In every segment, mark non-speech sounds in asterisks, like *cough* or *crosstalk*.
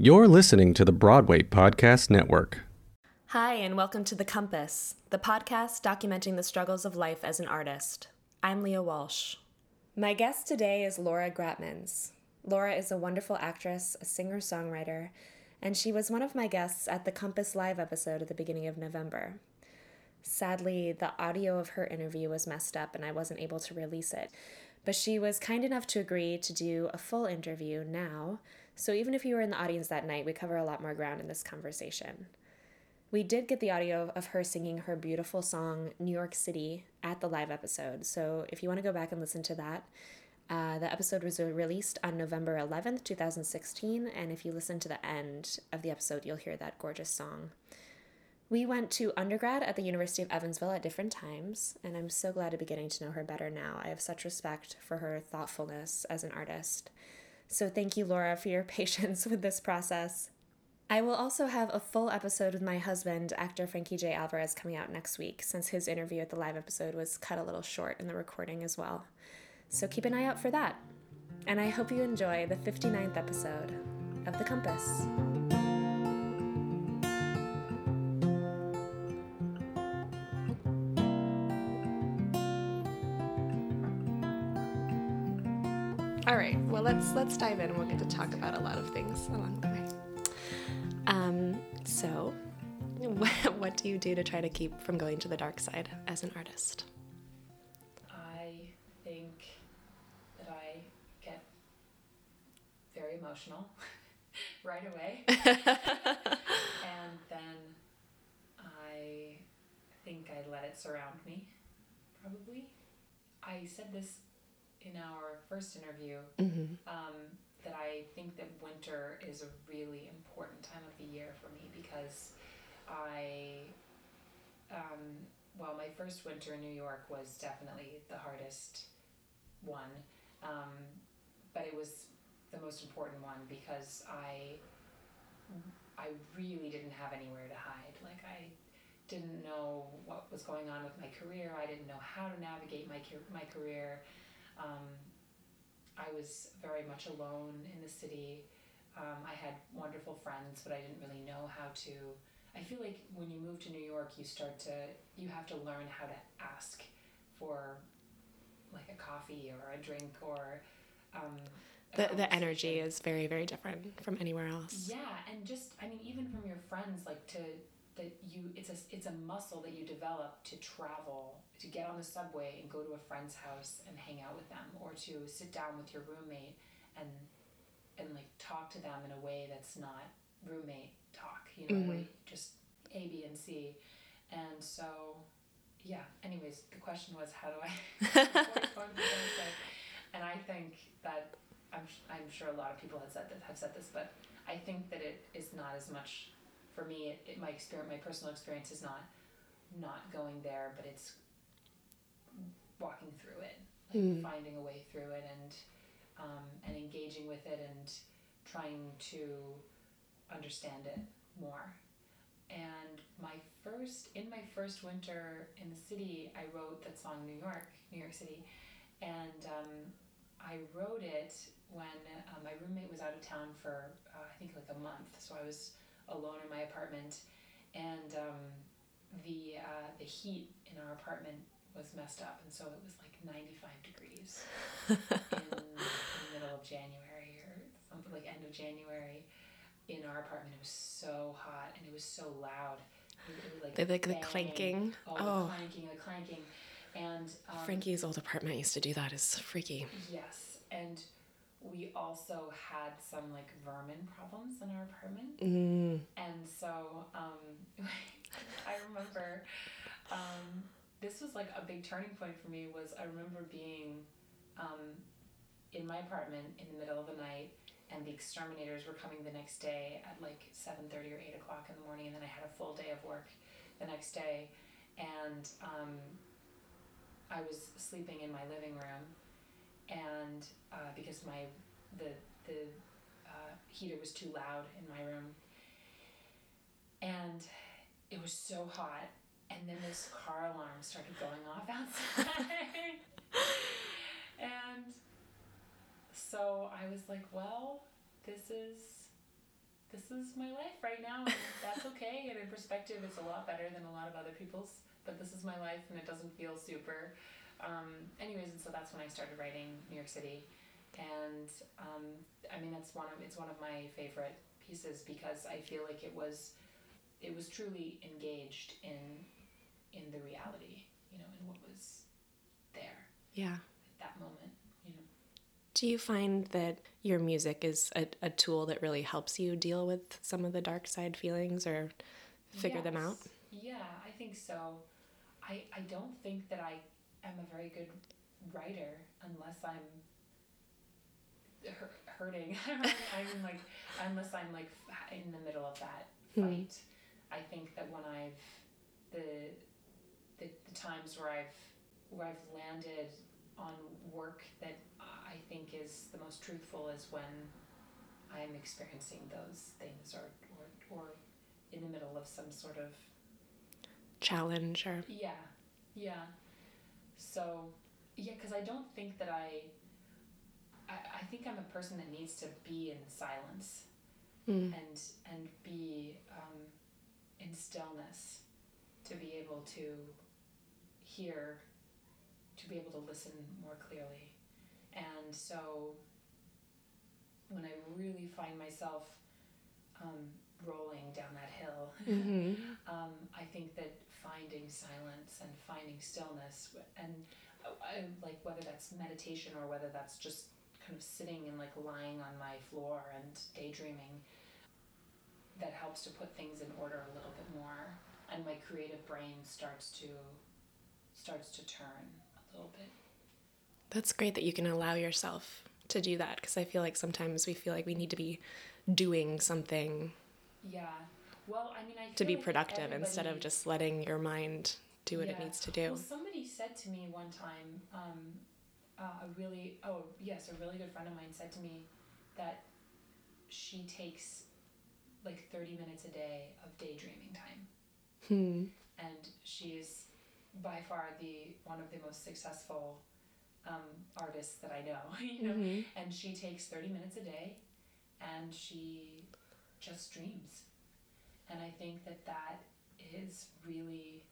You're listening to the Broadway Podcast Network. Hi, and welcome to The Compass, the podcast documenting the struggles of life as an artist. I'm Leah Walsh. My guest today is Laura Gragtmans. Laura is a wonderful actress, a singer songwriter, and she was one of my guests at the Compass Live episode at the beginning of November. Sadly, the audio of her interview was messed up and I wasn't able to release it, but she was kind enough to agree to do a full interview now so even if you were in the audience that night, we cover a lot more ground in this conversation. We did get the audio of her singing her beautiful song, New York City, at the live episode. So if you want to go back and listen to that, uh, the episode was released on November 11th, 2016. And if you listen to the end of the episode, you'll hear that gorgeous song. We went to undergrad at the University of Evansville at different times, and I'm so glad to be getting to know her better now. I have such respect for her thoughtfulness as an artist so thank you, Laura, for your *laughs* patience with this process. I will also have a full episode with my husband, actor Frankie J. Alvarez, coming out next week, since his interview at the live episode was cut a little short in the recording as well. So keep an eye out for that. And I hope you enjoy the 59th episode of The Compass. Let's let's dive in, and we'll get to talk about a lot of things along the way. Um, so, *laughs* what do you do to try to keep from going to the dark side as an artist? I think that I get very emotional *laughs* right away, *laughs* and then I think I let it surround me. Probably, I said this in our first interview mm-hmm. um, that I think that winter is a really important time of the year for me because I, um, well, my first winter in New York was definitely the hardest one, um, but it was the most important one because I, I really didn't have anywhere to hide. Like I didn't know what was going on with my career. I didn't know how to navigate my my career. Um, I was very much alone in the city. Um, I had wonderful friends, but I didn't really know how to. I feel like when you move to New York, you start to you have to learn how to ask for like a coffee or a drink or. Um, the, the energy is very very different from anywhere else. Yeah, and just I mean even from your friends like to that you it's a it's a muscle that you develop to travel to get on the subway and go to a friend's house and hang out with them or to sit down with your roommate and and like talk to them in a way that's not roommate talk you know mm-hmm. just a b and c and so yeah anyways the question was how do i *laughs* and i think that I'm, I'm sure a lot of people have said that have said this but i think that it is not as much for me, it, it, my experience, my personal experience is not not going there, but it's walking through it, like mm. finding a way through it, and um, and engaging with it, and trying to understand it more. And my first, in my first winter in the city, I wrote that song New York, New York City, and um, I wrote it when uh, my roommate was out of town for uh, I think like a month, so I was alone in my apartment, and um, the uh, the heat in our apartment was messed up, and so it was like 95 degrees in, *laughs* in the middle of January or something like end of January. In our apartment, it was so hot and it was so loud. It, was like the, like the clanking. Oh, oh. The clanking, the clanking. And um, Frankie's old apartment used to do that. It's freaky. Yes, and we also had some like vermin problems in our apartment. Mm. And so um, *laughs* I remember um, this was like a big turning point for me was I remember being um, in my apartment in the middle of the night and the exterminators were coming the next day at like 7.30 or 8 o'clock in the morning and then i had a full day of work the next day and um, i was sleeping in my living room and uh, because my the the uh, heater was too loud in my room, and it was so hot. And then this car alarm started going off *laughs* outside, and so I was like, "Well, this is this is my life right now, and that's *laughs* okay. And in perspective, it's a lot better than a lot of other people's. But this is my life, and it doesn't feel super. Um, anyways, and so that's when I started writing New York City, and um, I mean that's one of it's one of my favorite pieces because I feel like it was it was truly engaged in in the reality, you know, in what was there Yeah. at that moment, you know. Do you find that your music is a, a tool that really helps you deal with some of the dark side feelings or figure them out? Yeah, I think so. I I don't think that I am a very good writer unless I'm hurting. *laughs* I mean, like unless I'm like in the middle of that hmm. fight. I think that when I've the, the the times where I've where I've landed on work that I think is the most truthful is when I'm experiencing those things or or, or in the middle of some sort of Challenge or yeah yeah so yeah because i don't think that I, I i think i'm a person that needs to be in silence Mm. and and be um, in stillness to be able to hear to be able to listen more clearly and so when i really find myself um, rolling down that hill *laughs* Mhm. um, I think that finding silence and finding stillness, and uh, I, like whether that's meditation or whether that's just kind of sitting and like lying on my floor and daydreaming, that helps to put things in order a little bit more, and my creative brain starts to starts to turn a little bit. That's great that you can allow yourself to do that because I feel like sometimes we feel like we need to be doing something Yeah. Well, I mean, I to be like productive instead of just letting your mind do what it needs to do. Well, somebody said to me one time, um, uh, a really, oh, yes, a really good friend of mine said to me that she takes like 30 minutes a day of daydreaming time. Hmm. And she's by far the one of the most successful um, artists that I know, *laughs* you know. Mhm. And she takes 30 minutes a day and she just dreams. And I think that that is really,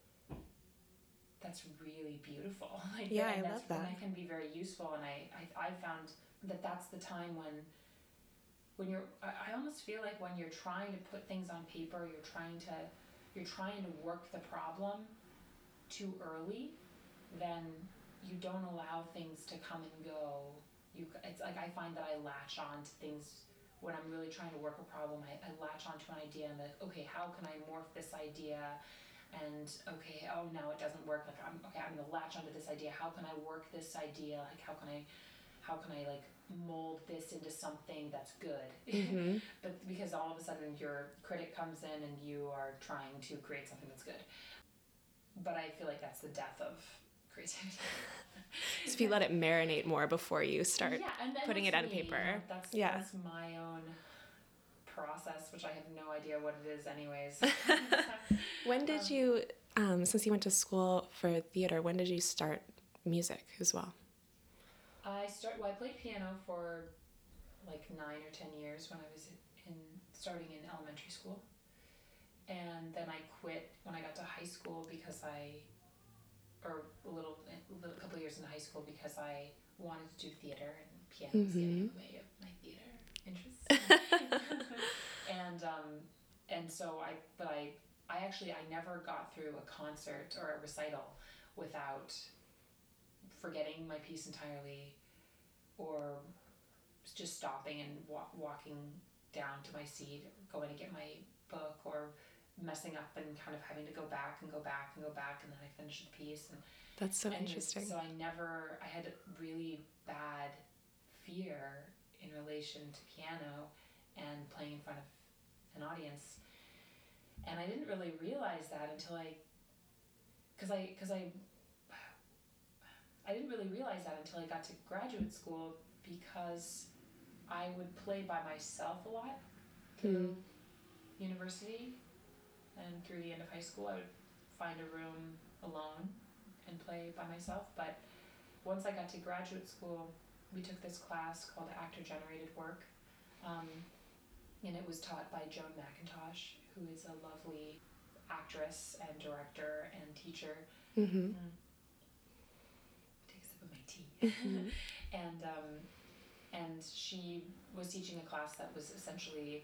that's really beautiful. *laughs* Like, Yeah, and I that's, love that. And that can be very useful. And I, I, I found that that's the time when, when you're, I, I almost feel like when you're trying to put things on paper, you're trying to, you're trying to work the problem too early, then you don't allow things to come and go. You, it's like I find that I latch on to things when I'm really trying to work a problem. I, I latch onto an idea and like, okay, how can I morph this idea? And okay, oh now it doesn't work. Like I'm okay, I'm gonna latch onto this idea. How can I work this idea? Like how can I, how can I like mold this into something that's good? *laughs* Mhm. but because all of a sudden your critic comes in and you are trying to create something that's good. But I feel like that's the death of creativity. *laughs* So if you let it marinate more before you start yeah, putting it on me, you know, paper. that's, Yeah. that's my own process, which I have no idea what it is, anyways. *laughs* When did you, um, since you went to school for theater, when did you start music as well? I start. Well, I played piano for like nine or ten years when I was in starting in elementary school, and then I quit when I got to high school because I, or a little, a little couple of years in high school because I wanted to do theater and piano was getting in the way of my theater interests. *laughs* *laughs* and um, and so I, but I, I actually I never got through a concert or a recital without forgetting my piece entirely or just stopping and wa- walking down to my seat going to get my book or messing up and kind of having to go back and go back and go back and then I finish the piece and That's so and interesting. so I never I had a really bad fear in relation to piano and playing in front of an audience. And I didn't really realize that until I because I because I I didn't really realize that until I got to graduate school because I would play by myself a lot through hmm. university and through the end of high school. I would find a room alone and play by myself. But once I got to graduate school, we took this class called actor generated work. Um, and it was taught by Joan MacIntosh, who is a lovely actress and director and teacher. Mm-hmm. Mm. Take a sip of my tea. *laughs* and um, and she was teaching a class that was essentially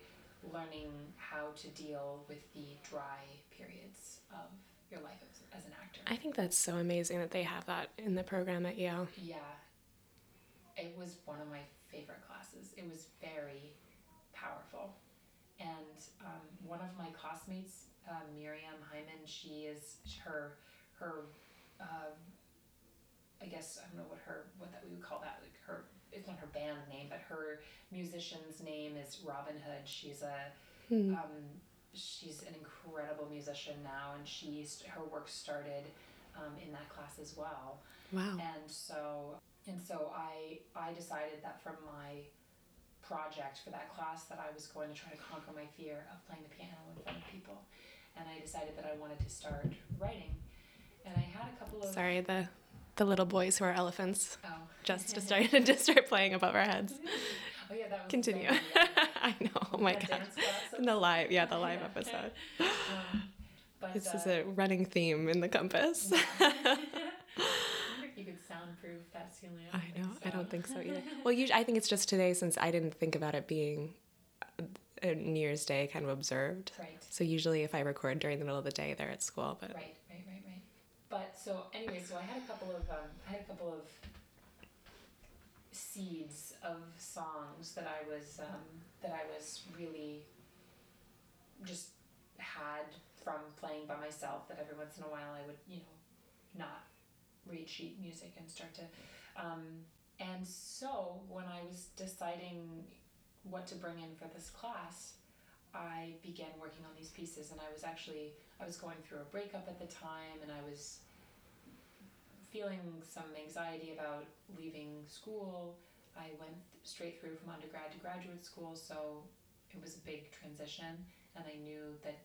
learning how to deal with the dry periods of your life as, as an actor. I think that's so amazing that they have that in the program at Yale. Yeah. It was one of my favorite classes. It was very powerful. And um, one of my classmates, uh, Miriam Hyman, she is her her uh, I guess I don't know what her what that we would call that like her it's not her band name but her musician's name is Robin Hood. She's a Hmm. um, she's an incredible musician now and she's her work started um, in that class as well Wow. and so and so I I decided that from my project for that class that I was going to try to conquer my fear of playing the piano in front of people and I decided that I wanted to start writing and I had a couple of Sorry, the the little boys who are elephants oh just decided to *laughs* start playing above our heads. *laughs* oh yeah that was Continue. *laughs* yeah. I know. Oh my god. In the live, yeah, the live episode. um, but This is uh, a running theme in the compass. yeah. I you could soundproof that ceiling I know. I don't think so either. Well, usually, I think it's just today since I didn't think about it being a New Year's Day kind of observed. right So usually, if I record during the middle of the day, they're at school. But right. But so anyway, so I had a couple of um, I had a couple of seeds of songs that I was um, that I was really just had from playing by myself. That every once in a while I would you know not read sheet music and start to. Um, and so when I was deciding what to bring in for this class, I began working on these pieces, and I was actually I was going through a breakup at the time, and I was feeling some anxiety about leaving school. I went straight through from undergrad to graduate school, so it was a big transition, and I knew that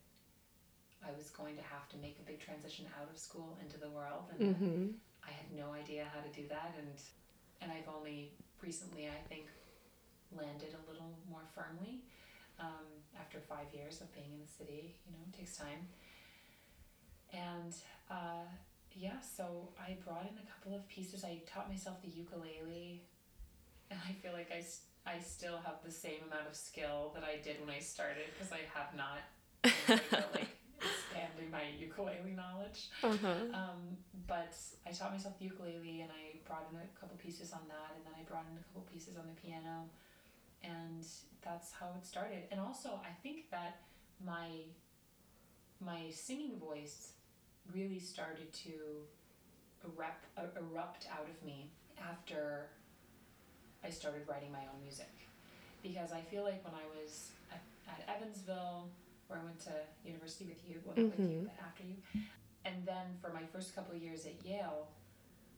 I was going to have to make a big transition out of school into the world, and that hmm I had no idea how to do that, and and I've only recently, I think, landed a little more firmly um, after five years of being in the city. You know, it takes time. And uh, yeah, so I brought in a couple of pieces. I taught myself the ukulele, and I feel like I, I still have the same amount of skill that I did when I started because I have not like *laughs* expanding my ukulele knowledge. Uh-huh. Um, but I taught myself the ukulele and I brought in a couple pieces on that and then I brought in a couple pieces on the piano and that's how it started. And also I think that my my singing voice really started to erupt, uh, erupt out of me after I started writing my own music. Because I feel like when I was at, at Evansville, where I went to university with you, well, not with you, but after you, and then for my first couple of years at Yale,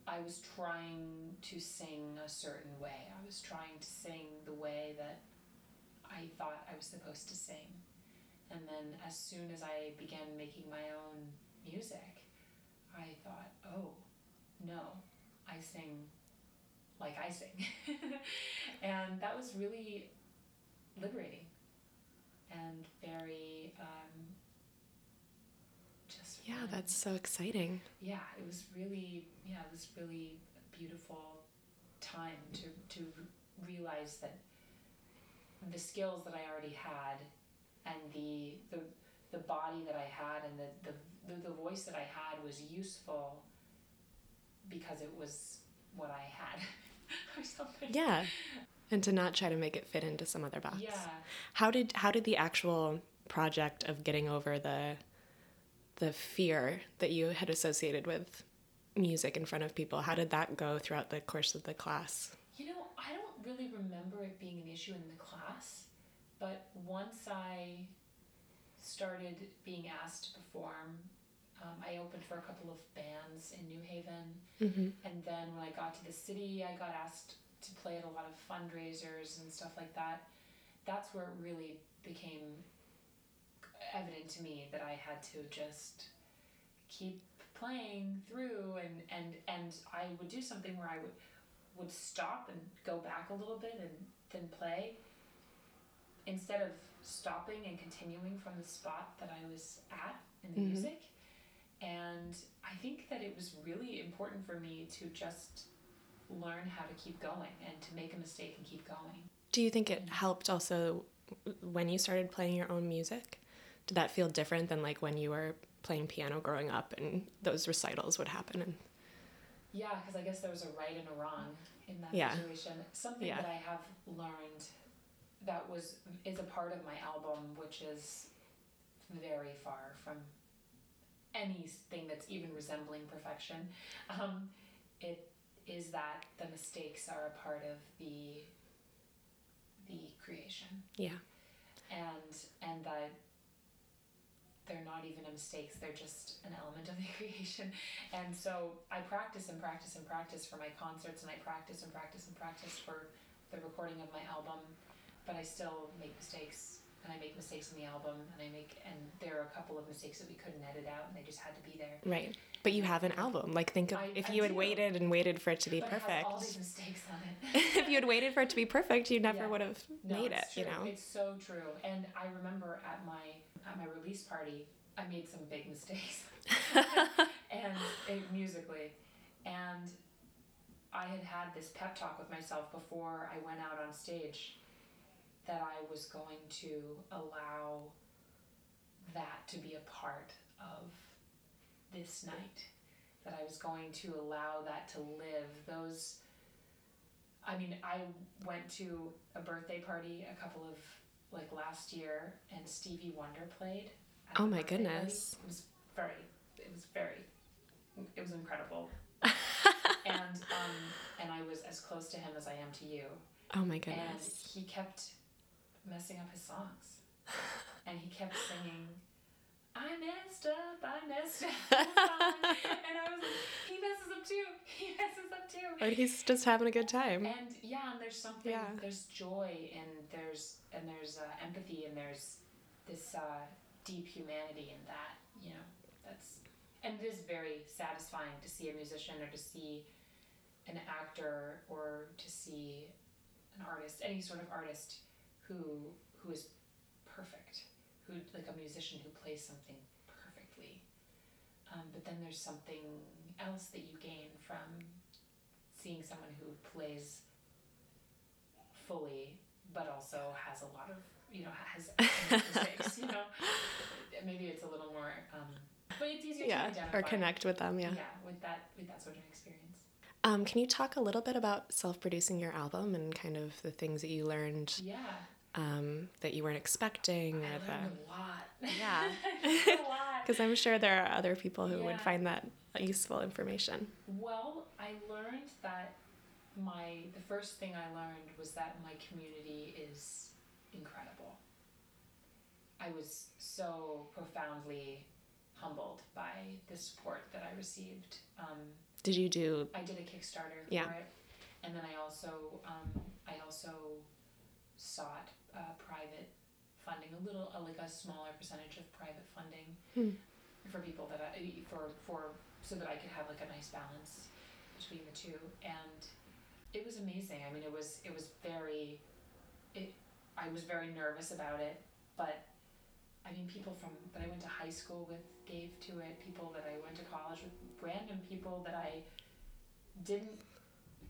I was trying to sing a certain way. I was trying to sing the way that I thought I was supposed to sing. And then as soon as I began making my own music, I thought, oh, no, I sing like I sing. *laughs* and that was really liberating and very um, Yeah, fun. that's so exciting. yeah it was really yeah it was really a beautiful time to to realize that the skills that I already had and the the the body that I had and the the, the, the voice that I had was useful because it was what I had *laughs* or something Yeah. And to not try to make it fit into some other box. yeah How did how did the actual project of getting over the the fear that you had associated with music in front of people, how did that go throughout the course of the class? You know, I don't really remember it being an issue in the class, but once I started being asked to perform, um, I opened for a couple of bands in New Haven, Mm-hmm. and then when I got to the city, I got asked to play at a lot of fundraisers and stuff like that. That's where it really became evident to me that I had to just keep playing through and and and I would do something where I would would stop and go back a little bit and then play instead of stopping and continuing from the spot that I was at in the Mhm. music. And I think that it was really important for me to just learn how to keep going and to make a mistake and keep going. Do you think it helped also when you started playing your own music? Did that feel different than like when you were playing piano growing up and those recitals would happen? And Yeah, because I guess there was a right and a wrong in that Yeah. situation. Something Yeah. that I have learned that was is a part of my album, which is very far from anything that's even resembling perfection. Um, it is that the mistakes are a part of the the creation, yeah, and and that they're not even a mistakes they're just an element of the *laughs* creation and so i practice and practice and practice for my concerts and i practice and practice and practice for the recording of my album but i still make mistakes and i make mistakes in the album and i make and there are a couple of mistakes that we couldn't edit out and they just had to be there right. But you have an album. Like think of I- if I you had waited and waited for it to be but perfect. all these mistakes on it *laughs* if you had waited for it to be perfect, you never Yeah. would have No, made it, it's you know. It's so true. And I remember at my at my release party, I made some big mistakes, *laughs* *laughs* and it, musically, and I had had this pep talk with myself before I went out on stage that I was going to allow that to be a part of this night. That I was going to allow that to live. Those I mean, I went to a birthday party a couple of like last year, and Stevie Wonder played. Oh my goodness. It was very, it was very, it was incredible. *laughs* and um, and I was as close to him as I am to you, oh my goodness! and he kept messing up his songs, *laughs* and he kept singing. I messed up, I messed up, *laughs* and I was like, he messes up too, *laughs* he messes up too. But he's just having a good time. And yeah, and there's something. Yeah. There's joy, and there's and there's uh, empathy, and there's this uh, deep humanity in that. You know, that's and it is very satisfying to see a musician or to see an actor or to see an artist, any sort of artist who who is perfect, who like a musician who plays something perfectly. Um, but then there's something else that you gain from seeing someone who plays fully but also has a lot of you know has *laughs* mistakes you know maybe it's a little more um, but it's easier yeah, to identify or connect with them, yeah. yeah with that with that sort of experience Um, can you talk a little bit about self-producing your album and kind of the things that you learned yeah um, that you weren't expecting, I learned a lot *laughs* Yeah. I learned a lot *laughs* because I'm sure there are other people who would find that useful information. Well, I learned that my the first thing I learned was that my community is incredible. I was so profoundly humbled by the support that I received. Um, Did you do? I did a Kickstarter for it, and then I also um, I also sought uh, private funding, a little uh, like a smaller percentage of private funding Hmm. for people that I for for so that I could have like a nice balance between the two, and it was amazing. I mean, it was it was very, it I was very nervous about it, but I mean, people from that I went to high school with gave to it. People that I went to college with, random people that I didn't,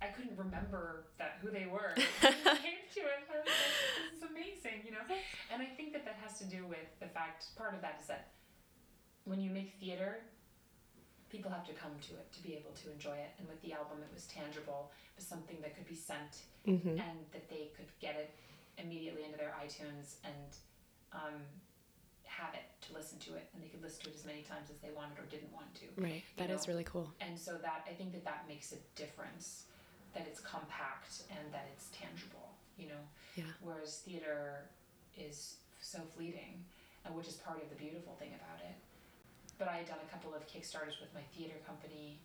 I couldn't remember that who they were. *laughs* came to it. I was like, this is amazing, you know. And I think that that has to do with the fact. Part of that is that when you make theater, people have to come to it to be able to enjoy it. And with the album, it was tangible. It was something that could be sent hmm and that they could get it immediately into their iTunes and um, have it to listen to it, and they could listen to it as many times as they wanted or didn't want to. Right. That is know. really cool. And so that I think that that makes a difference, that it's compact and that it's tangible. You know, Yeah. whereas theater is so fleeting, and which is part of the beautiful thing about it. But I had done a couple of Kickstarters with my theater company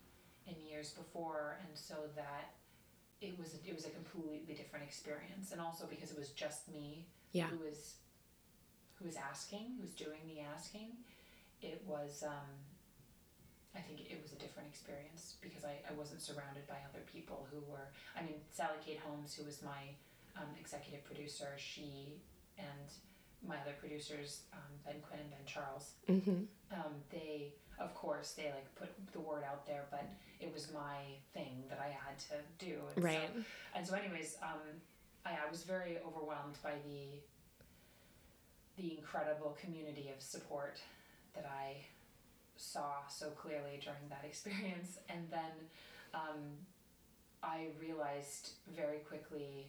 in years before, and so that it was it was a completely different experience, and also because it was just me Yeah. who was who was asking, who was doing the asking, it was um, I think it was a different experience because I, I wasn't surrounded by other people who were I mean Sally Kate Holmes who was my um, executive producer she and my other producers, um, Ben Quinn and Ben Charles, Mm-hmm. um, they of course they like put the word out there, but it was my thing that I had to do. And so- Right. and so, anyways, um, I, I was very overwhelmed by the the incredible community of support that I saw so clearly during that *laughs* experience, and then um, I realized very quickly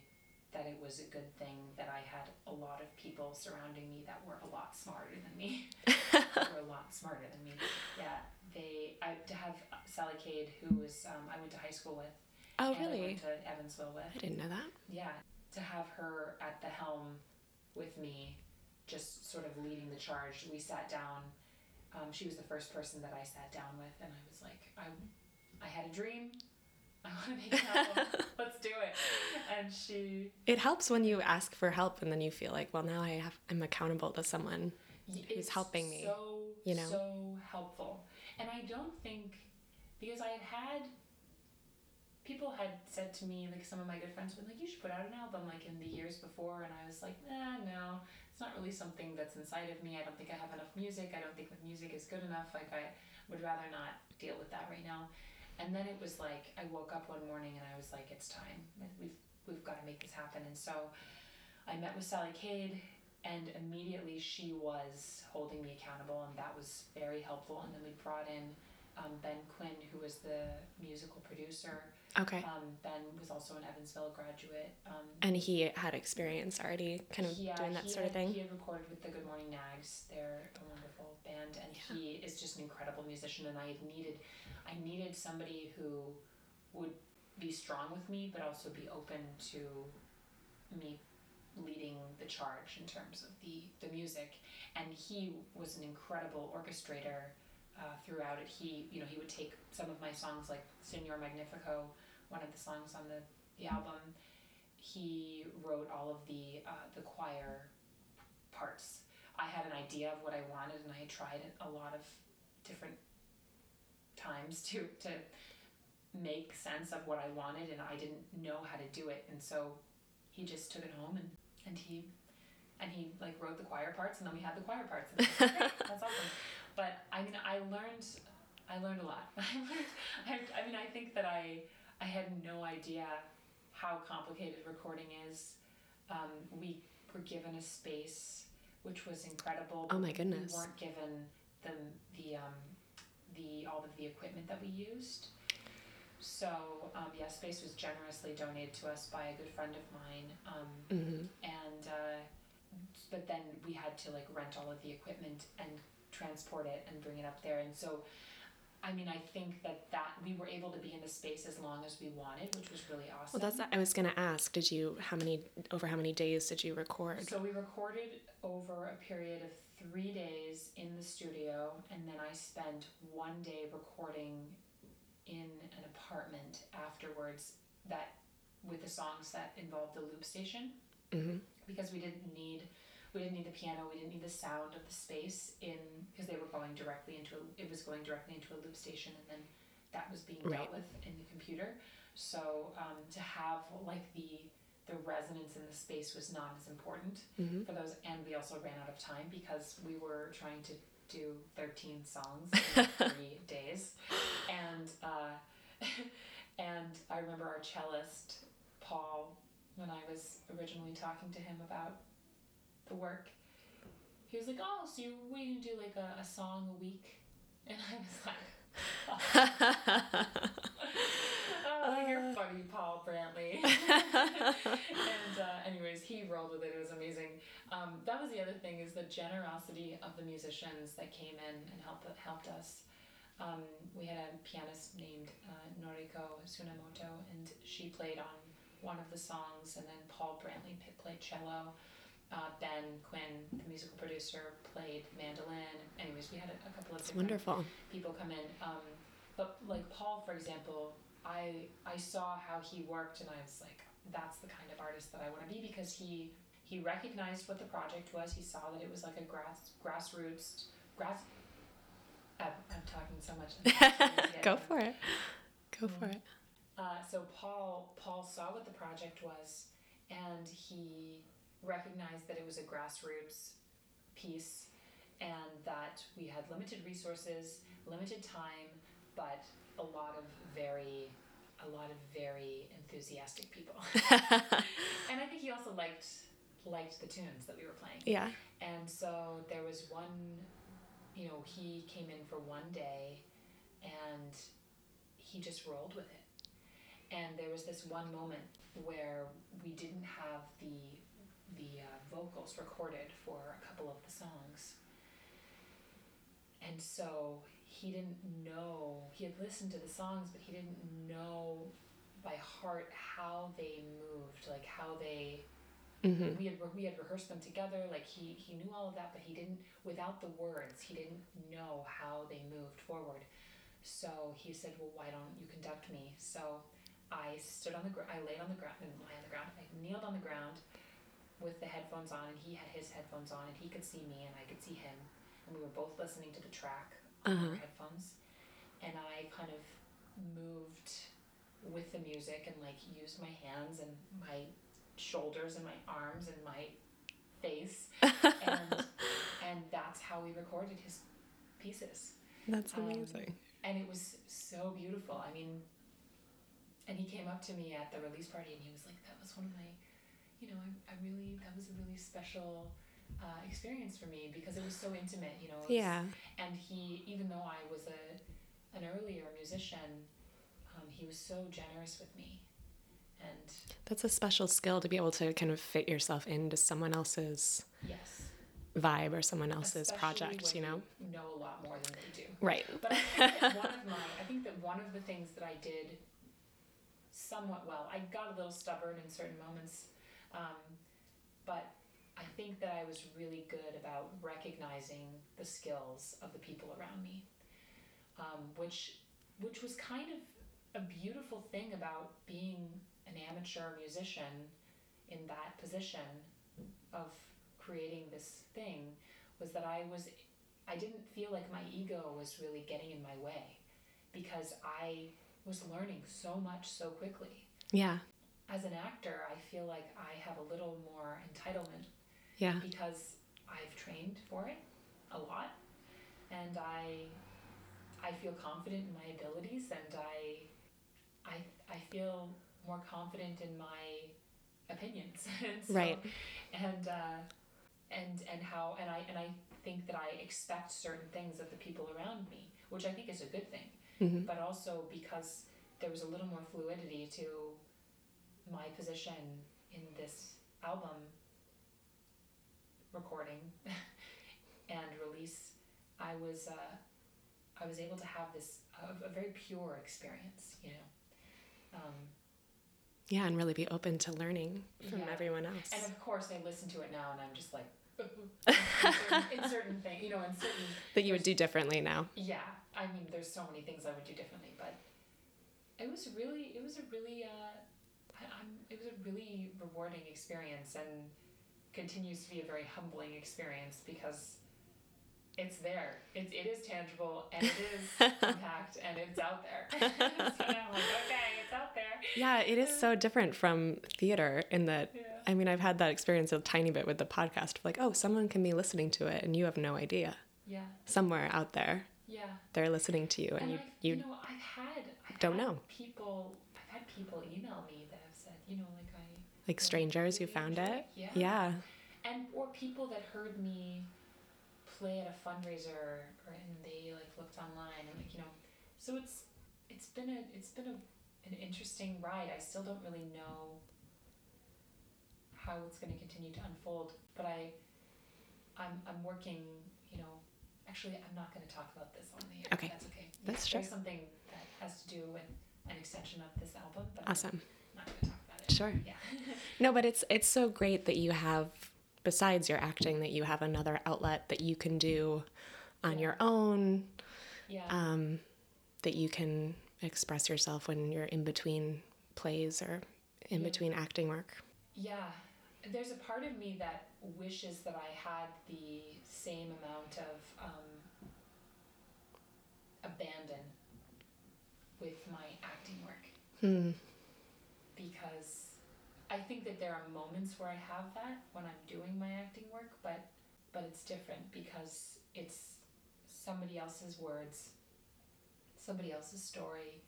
that it was a good thing that I had a lot of people surrounding me that were a lot smarter than me. *laughs* were a lot smarter than me. Yeah, they. I to have Sally Cade, who was um, I went to high school with. Oh, and I really? went to Evansville with. I didn't know that. Yeah, to have her at the helm with me, just sort of leading the charge. We sat down. Um, she was the first person that I sat down with, and I was like, I, I had a dream. I want to make an album. *laughs* Let's do it. And she It helps when you ask for help and then you feel like, well, now I have I'm accountable to someone. Who's helping me, So you know? so helpful. And I don't think because I had had people had said to me like some of my good friends were like you should put out an album like in the years before and I was like nah no it's not really something that's inside of me. I don't think I have enough music. I don't think the music is good enough. Like I would rather not deal with that right now. And then it was like I woke up one morning and I was like it's time. We've we've got to make this happen. And so I met with Sally Cade and immediately she was holding me accountable and that was very helpful. And then we brought in um, Ben Quinn who was the musical producer Okay. um, Ben was also an Evansville graduate um, And he had experience already kind of yeah, doing that sort of had- thing. He had recorded with the Good Morning Nags. They're a wonderful band, and Yeah. he is just an incredible musician. And I needed, I needed somebody who would be strong with me, but also be open to me leading the charge in terms of the the music. And he was an incredible orchestrator uh, throughout it. He, you know, he would take some of my songs like Senor Magnifico, one of the songs on the the album he wrote all of the uh, the choir parts. I had an idea of what I wanted, and I tried a lot of different times to to make sense of what I wanted, and I didn't know how to do it. And so he just took it home and and he and he like wrote the choir parts, and then we had the choir parts. And like, "Great, that's awesome. *laughs* But I mean, I learned I learned a lot. *laughs* I learned. I, I mean, I think that I I had no idea how complicated recording is. Um, we were given a space which was incredible. Oh my goodness! We weren't given the the um, the all of the equipment that we used. So um, yeah, space was generously donated to us by a good friend of mine, um, hmm and uh, but then we had to like rent all of the equipment and transport it and bring it up there. And so, I mean, I think that that we were able to be in the space as long as we wanted, which was really awesome. Well, that's I was gonna ask. Did you how many over how many days did you record? So we recorded over a period of three days in the studio, and then I spent one day recording in an apartment afterwards. That with the songs that involved the loop station, hmm because we didn't need we didn't need the piano, we didn't need the sound of the space in because they were going directly into a, it was going directly into a loop station, and then that was being Right. dealt with in the computer. So um, to have like the the resonance in the space was not as important hmm for those and we also ran out of time because we were trying to do 13 songs in *laughs* three days and uh, *laughs* and i remember our cellist paul when i was originally talking to him about the work he was like oh so you, we can do like a, a song a week and i was like oh you're *laughs* funny paul brantley *laughs* and uh, anyways, he rolled with it. It was amazing. Um, that was the other thing is the generosity of the musicians that came in and helped helped us. Um, we had a pianist named uh, Noriko Tsunemoto, and she played on one of the songs, and then Paul Brantley played cello. Uh, ben Quinn, the musical producer, played mandolin. Anyways, we had a, a couple of It's wonderful. people come in. Um, but like Paul, for example, I I saw how he worked, and I was like, that's the kind of artist that I want to be because he he recognized what the project was. He saw that it was like a grass grassroots grass. I'm, I'm talking so much. *laughs* Go for it. Go for it. Uh, so Paul Paul saw what the project was, and he recognized that it was a grassroots piece and that we had limited resources, limited time, but a lot of very a lot of very enthusiastic people. *laughs* and I think he also liked liked the tunes that we were playing. Yeah. And so there was one, you know, he came in for one day and he just rolled with it. And there was this one moment where we didn't have the the uh, vocals recorded for a couple of the songs. And so he didn't know, he had listened to the songs, but he didn't know by heart how they moved, like how they Mm-hmm. we had we had rehearsed them together like he he knew all of that but he didn't without the words he didn't know how they moved forward so he said well why don't you conduct me so i stood on the ground i laid on the ground and lay on the ground i kneeled on the ground with the headphones on and he had his headphones on and he could see me and i could see him. And we were both listening to the track on Uh-huh. our headphones. And i kind of moved with the music and like used my hands and my shoulders and my arms and my face. *laughs* And and that's how we recorded his pieces. That's Um, amazing. and it was so beautiful. I mean and he came up to me at the release party and he was like that was one of my you know i, I really that was a really special uh, experience for me because it was so intimate you know yeah. and he even though i was a an earlier musician um, he was so generous with me and That's a special skill to be able to kind of fit yourself into someone else's yes vibe or someone else's especially project, you know? know a lot more than they do Right. But I think that one of *laughs* my, I think that one of the things that I did somewhat well, I got a little stubborn in certain moments, um, but I think that I was really good about recognizing the skills of the people around me, um, which, which was kind of a beautiful thing about being an amateur musician in that position of creating this thing was that I was I didn't feel like my ego was really getting in my way because I was learning so much so quickly. Yeah. As an actor, I feel like I have a little more entitlement Yeah. because I've trained for it a lot and I I feel confident in my abilities and I I I feel more confident in my opinions. and *laughs* so, Right. And uh and and how and I and I think that I expect certain things of the people around me, which I think is a good thing. hmm But also because there was a little more fluidity to my position in this album recording *laughs* and release, I was uh, I was able to have this a, a very pure experience, you know. Um, Yeah, and really be open to learning from Yeah. everyone else. and of course, I listen to it now, and I'm just like *laughs* in certain, in certain *laughs* things, you know, in certain that you would do differently now. Yeah, I mean, there's so many things I would do differently, but it was really, it was a really, uh, I'm, it was a really rewarding experience, and continues to be a very humbling experience because it's there, it, it is tangible, and it is *laughs* compact, and it's out there. so now I'm like, okay, it's out there. Yeah, it is so different from theater in that Yeah. I mean, I've had that experience a tiny bit with the podcast. Like, oh, someone can be listening to it and you have no idea. Yeah, Somewhere out there, yeah. they're listening to you and, And you, I've, you, you know, I've had, I've don't had know. people, I've had people email me that have said, you know, like strangers who found it. Yeah. Yeah. and or people that heard me play at a fundraiser or and they like looked online and like you know so it's it's been a it's been a an interesting ride i still don't really know how it's going to continue to unfold but i i'm i'm working you know actually i'm not going to talk about this on the air Okay. that's okay That's there's something that has to do with an extension of this album but Awesome. i'm not going to talk Sure. yeah *laughs* No, but it's it's so great that you have besides your acting that you have another outlet that you can do on your own yeah um, that you can express yourself when you're in between plays or in Yeah. between acting work. Yeah, there's a part of me that wishes that I had the same amount of um, abandon with my acting work Hmm. because I think that there are moments where I have that when I'm doing my acting work, but but it's different because it's somebody else's words, somebody else's story.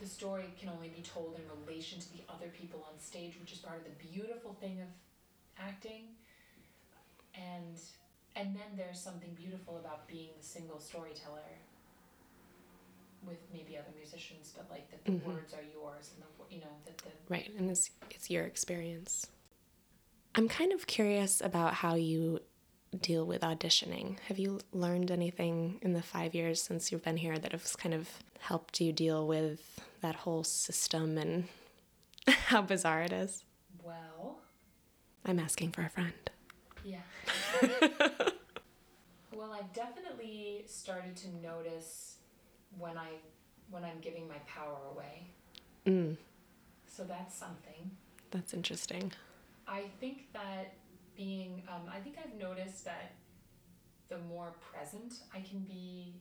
The story can only be told in relation to the other people on stage, which is part of the beautiful thing of acting. And and then there's something beautiful about being the single storyteller with maybe other musicians, but like that the Mhm. words are yours and the you know that the Right, and it's it's your experience. I'm kind of curious about how you deal with auditioning. Have you learned anything in the 5 years since you've been here that has kind of helped you deal with that whole system and *laughs* how bizarre it is? well I'm asking for a friend. Yeah. *laughs* well, I've definitely started to notice when I when I'm giving my power away. Mm, So that's something. that's interesting. I think that being um, I think I've noticed that the more present I can be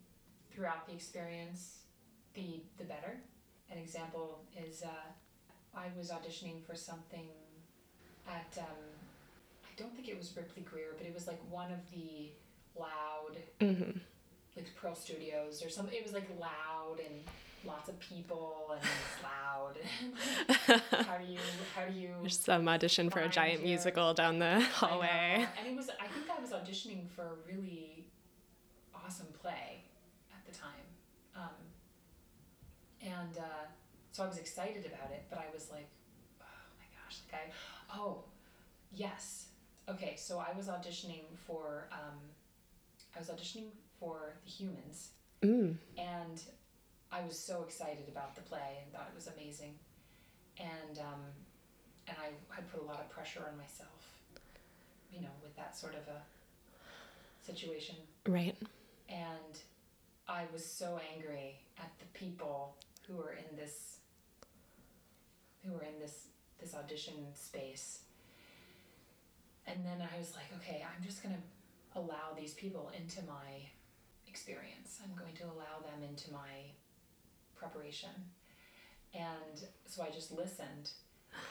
throughout the experience, the the better. An example is uh, I was auditioning for something at um, I don't think it was Ripley Grier, but it was like one of the loud Mhm. Like Pearl Studios or something. It was like loud and lots of people and it's loud. *laughs* how do you how do you There's some audition for a giant your- musical down the hallway. And it was I think I was auditioning for a really awesome play at the time. Um, and uh, so I was excited about it, but I was like, oh my gosh, like I oh yes. Okay, so I was auditioning for um, I was auditioning for the humans Mm. and I was so excited about the play and thought it was amazing, and um, and I had put a lot of pressure on myself, you know, with that sort of a situation, Right. and I was so angry at the people who were in this who were in this this audition space. And then I was like, okay, I'm just going to allow these people into my experience. I'm going to allow them into my preparation. And so I just listened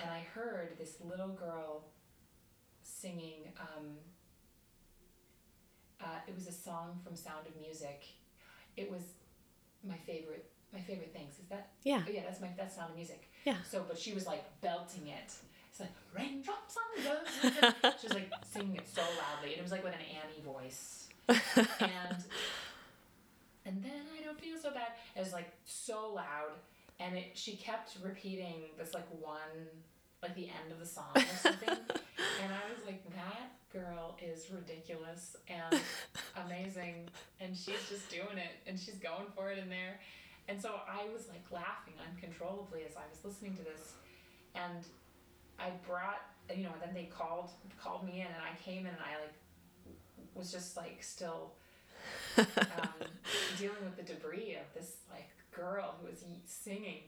and I heard this little girl singing um, uh, it was a song from Sound of Music. It was my favorite my favorite things. Is that Yeah. Oh yeah, that's my that's Sound of Music. Yeah. So, but she was like belting it. It's like raindrops on *laughs* roses. she was like singing it so loudly, and it was like with an Annie voice. *laughs* and and then I don't feel so bad. It was like so loud, and it she kept repeating this like one like the end of the song or something. *laughs* and I was like, that girl is ridiculous and *laughs* amazing, and she's just doing it, and she's going for it in there. And so I was like laughing uncontrollably as I was listening to this, and I brought you know. Then they called called me in, and I came in, and I like was just like still um, dealing with the debris of this like girl who was singing.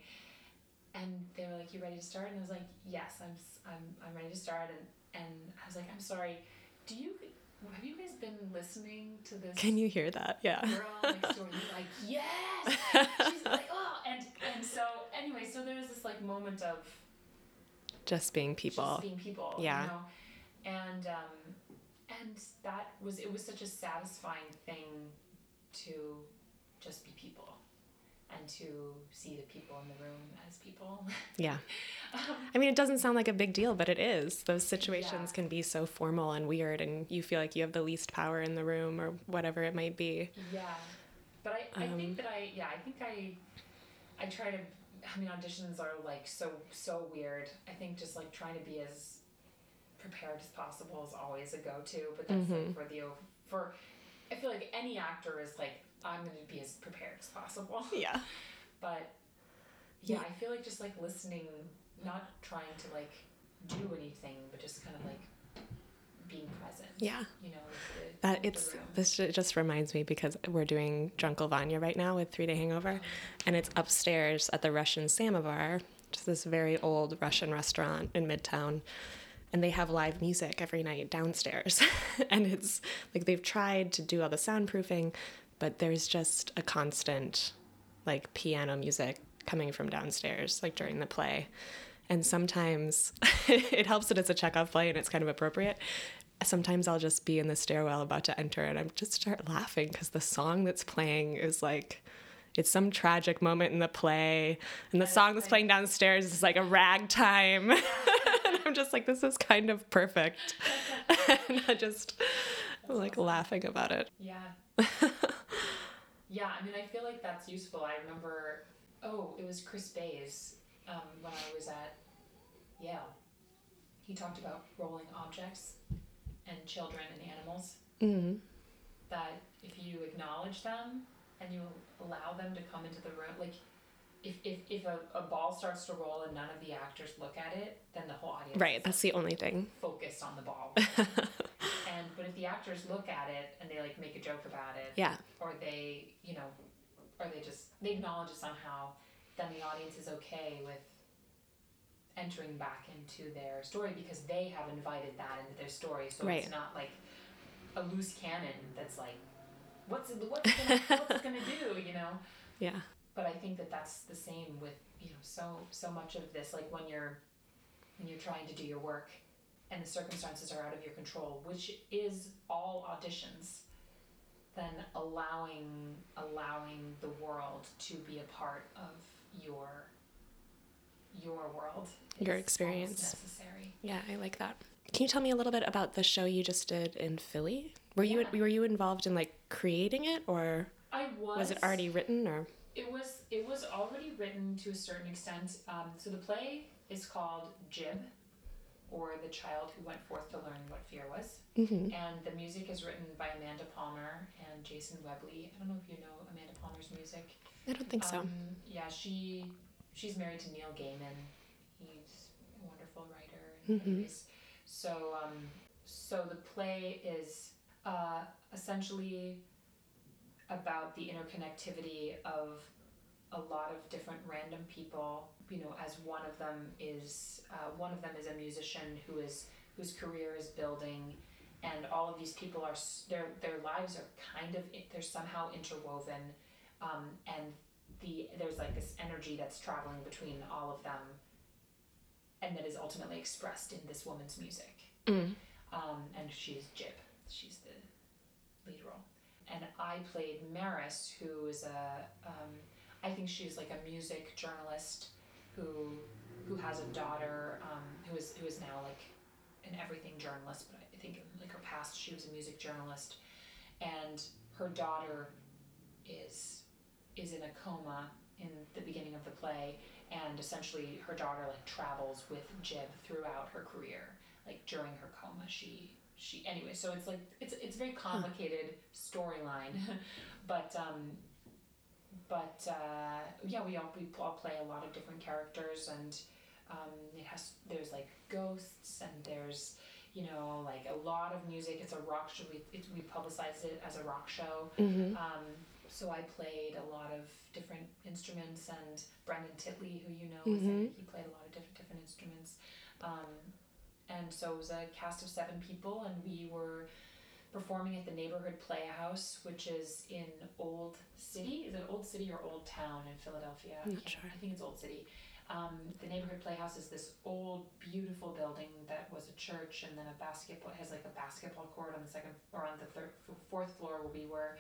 And they were like, "You ready to start?" And I was like, "Yes, I'm. I'm. I'm ready to start." And and I was like, "I'm sorry. Do you have you guys been listening to this?" Can you hear that? Yeah. girl next door. You're like, yes. *laughs* She's like, oh, and and so anyway, so there was this like moment of Just being people. just being people, Yeah. you know, and um, and that was it was such a satisfying thing to just be people and to see the people in the room as people. Yeah. um, *laughs* I mean, it doesn't sound like a big deal, but it is. Those situations Yeah. can be so formal and weird, and you feel like you have the least power in the room or whatever it might be. Yeah, but I, I Um, think that I yeah I think I I try to I mean auditions are like so so weird. I think just like trying to be as prepared as possible is always a go to. But that's Mhm. like for the for I feel like any actor is like I'm going to be as prepared as possible. *laughs* Yeah. But yeah, Yeah. I feel like just like listening, not trying to like do anything, but just kind of like being present. Yeah. You know, the, That it's this ju- just reminds me because we're doing Drunkle Vanya right now with Three Day Hangover, and it's upstairs at the Russian Samovar, which is this very old Russian restaurant in Midtown, and they have live music every night downstairs, *laughs* and it's like they've tried to do all the soundproofing, but there's just a constant like piano music coming from downstairs like during the play, And sometimes *laughs* it helps that it's a Chekhov play and it's kind of appropriate. Sometimes I'll just be in the stairwell about to enter and I just start laughing because the song that's playing is like it's some tragic moment in the play and the song that's playing downstairs is like a ragtime *laughs* i'm just like this is kind of perfect *laughs* and i just I'm like laughing about it Yeah. *laughs* yeah, I mean, I feel like that's useful. I remember, oh, it was Chris Bayes um, when I was at Yale. He talked about rolling objects and children and animals. mm That if you acknowledge them and you allow them to come into the room, like if, if, if a, a ball starts to roll and none of the actors look at it, then the whole audience right that's the only thing focused on the ball. *laughs* and but if the actors look at it and they like make a joke about it, yeah or they, you know, or they just they acknowledge it somehow, then the audience is okay with entering back into their story because they have invited that into their story. So Right. it's not like a loose cannon that's like, what's what's *laughs* gonna, what's gonna do, you know? yeah But I think that that's the same with you know so so much of this. Like when you're when you're trying to do your work and the circumstances are out of your control, which is all auditions, then allowing allowing the world to be a part of your your world, Your is experience. necessary. yeah i like that can you tell me a little bit about the show you just did in philly were you were you involved in like creating it or I was. was it already written or It was it was already written to a certain extent. Um, so the play is called Jib, or the child who went forth to learn what fear was, mm-hmm. and the music is written by Amanda Palmer and Jason Webley. I don't know if you know Amanda Palmer's music. i don't think so Um, yeah, she she's married to Neil Gaiman. He's a wonderful writer. And Mhm. anyways, so um, so the play is uh, essentially about the interconnectivity of a lot of different random people. You know, as one of them is uh, one of them is a musician who is whose career is building, and all of these people are their their lives are kind of they're somehow interwoven, um, and the there's like this energy that's traveling between all of them, and that is ultimately expressed in this woman's music. mm. Um, and she's Jib. She's the lead role. And I played Maris, who is a, um, I think she's like a music journalist who, who has a daughter, um, who is who is now like an everything journalist. But I think in like her past, she was a music journalist, and her daughter is is in a coma in the beginning of the play, and essentially her daughter like travels with Jib throughout her career like during her coma she she anyway so it's like it's it's a very complicated storyline *laughs* but um but uh yeah we all we all play a lot of different characters and um it has there's like ghosts and there's you know like a lot of music it's a rock show we it, we publicized it as a rock show Mm-hmm. um, so I played a lot of different instruments, and Brendan Titley, who you know, Mhm. he played a lot of different different instruments. Um, and so it was a cast of seven people, and we were performing at the Neighborhood Playhouse, which is in Old City. Is it Old City or Old Town in Philadelphia? I'm not sure. I think it's Old City. Um, the Neighborhood Playhouse is this old, beautiful building that was a church, and then a basketball has like a basketball court on the second or on the third, fourth floor where we were,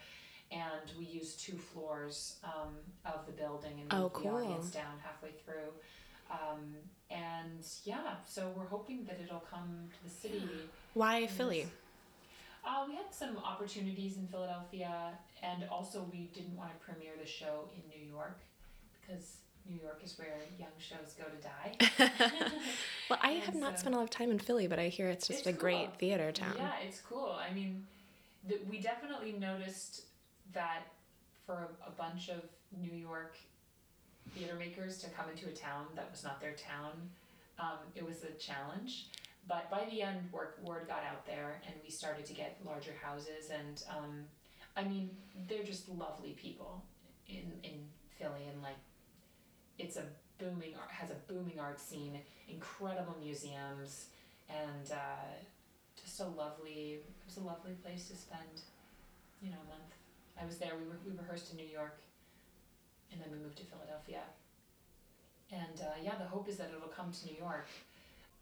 and we used two floors um, of the building and Oh, moved the audience down halfway through. Um, and yeah, so we're hoping that it'll come to the city. why philly Uh, we had some opportunities in Philadelphia, and also we didn't want to premiere the show in New York because New York is where young shows go to die. *laughs* well i have not so- spent a lot of time in philly but i hear it's just It's a great theater town Yeah, it's cool. I mean, the, we definitely noticed that for a, a bunch of New York theater makers to come into a town that was not their town, um, it was a challenge. But by the end, work, word got out there, and we started to get larger houses. And um, I mean, they're just lovely people in in Philly, and like, it's a booming has a booming art scene, incredible museums, and uh, just a lovely it was a lovely place to spend you know a month i was there we, were, we rehearsed in new york and then we moved to philadelphia and uh, yeah, the hope is that it'll come to New York.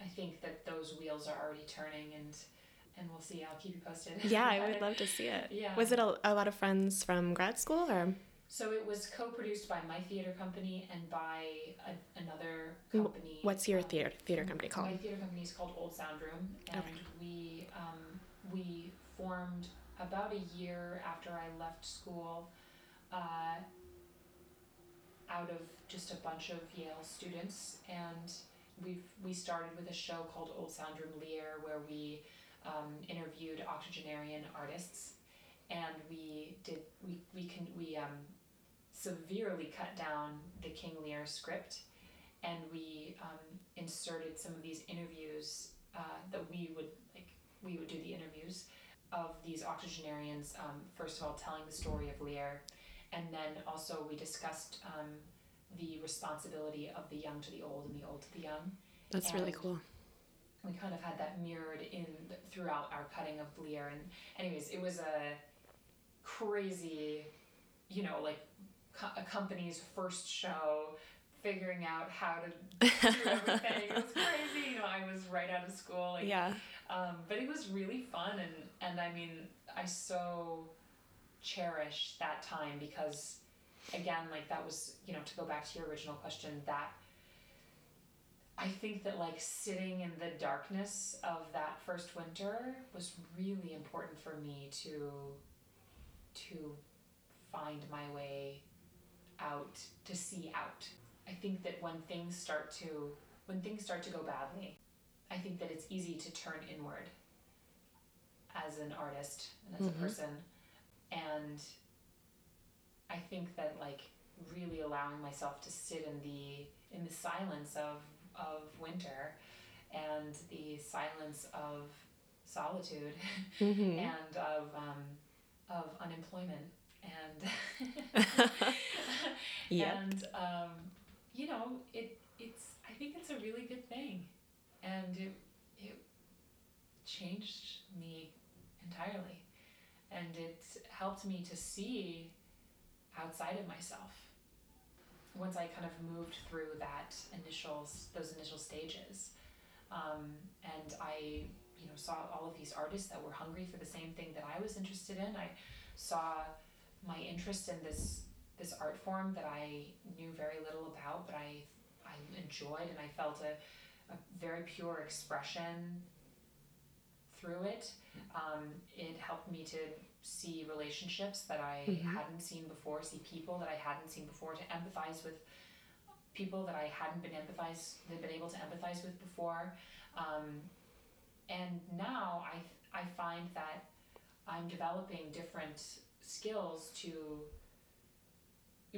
I think that those wheels are already turning, and and we'll see. I'll keep you posted. Yeah, I would *laughs* love to see it. Yeah. Was it a, a lot of friends from grad school or? So it was co-produced by my theater company and by a, another company. What's your theater theater company called? My theater company is called Old Sound Room, and Okay. we um, we formed about a year after I left school, uh, out of just a bunch of Yale students, and we we started with a show called Old Sound Room Lear, where we um, interviewed octogenarian artists, and we did we we can we um, severely cut down the King Lear script and we um, inserted some of these interviews uh, that we would like we would do the interviews of these octogenarians um, first of all telling the story of lear and then also we discussed um, the responsibility of the young to the old and the old to the young That's really cool. we kind of had that mirrored in throughout our cutting of Lear and anyways it was a crazy you know like co- a company's first show figuring out how to do *laughs* everything it was crazy you know I was right out of school like Yeah. um, but it was really fun and and I mean I so cherish that time because again like that was you know to go back to your original question that I think that like sitting in the darkness of that first winter was really important for me to to find my way out to see out. I think that when things start to when things start to go badly, I think that it's easy to turn inward as an artist and as Mhm. a person and I think that like really allowing myself to sit in the in the silence of of winter and the silence of solitude hmm *laughs* and of um, of unemployment and *laughs* *laughs* Yep. and um, you know it it's I think it's a really good thing. And it it changed me entirely. And it helped me to see outside of myself once I kind of moved through that initial those initial stages. Um, and I you know saw all of these artists that were hungry for the same thing that I was interested in. I saw my interest in this this art form that I knew very little about but I I enjoyed and I felt a, a very pure expression through it. Um, it helped me to see relationships that I Mhm. hadn't seen before, see people that I hadn't seen before, to empathize with people that I hadn't been empathize been able to empathize with before. Um, and now I I find that I'm developing different skills to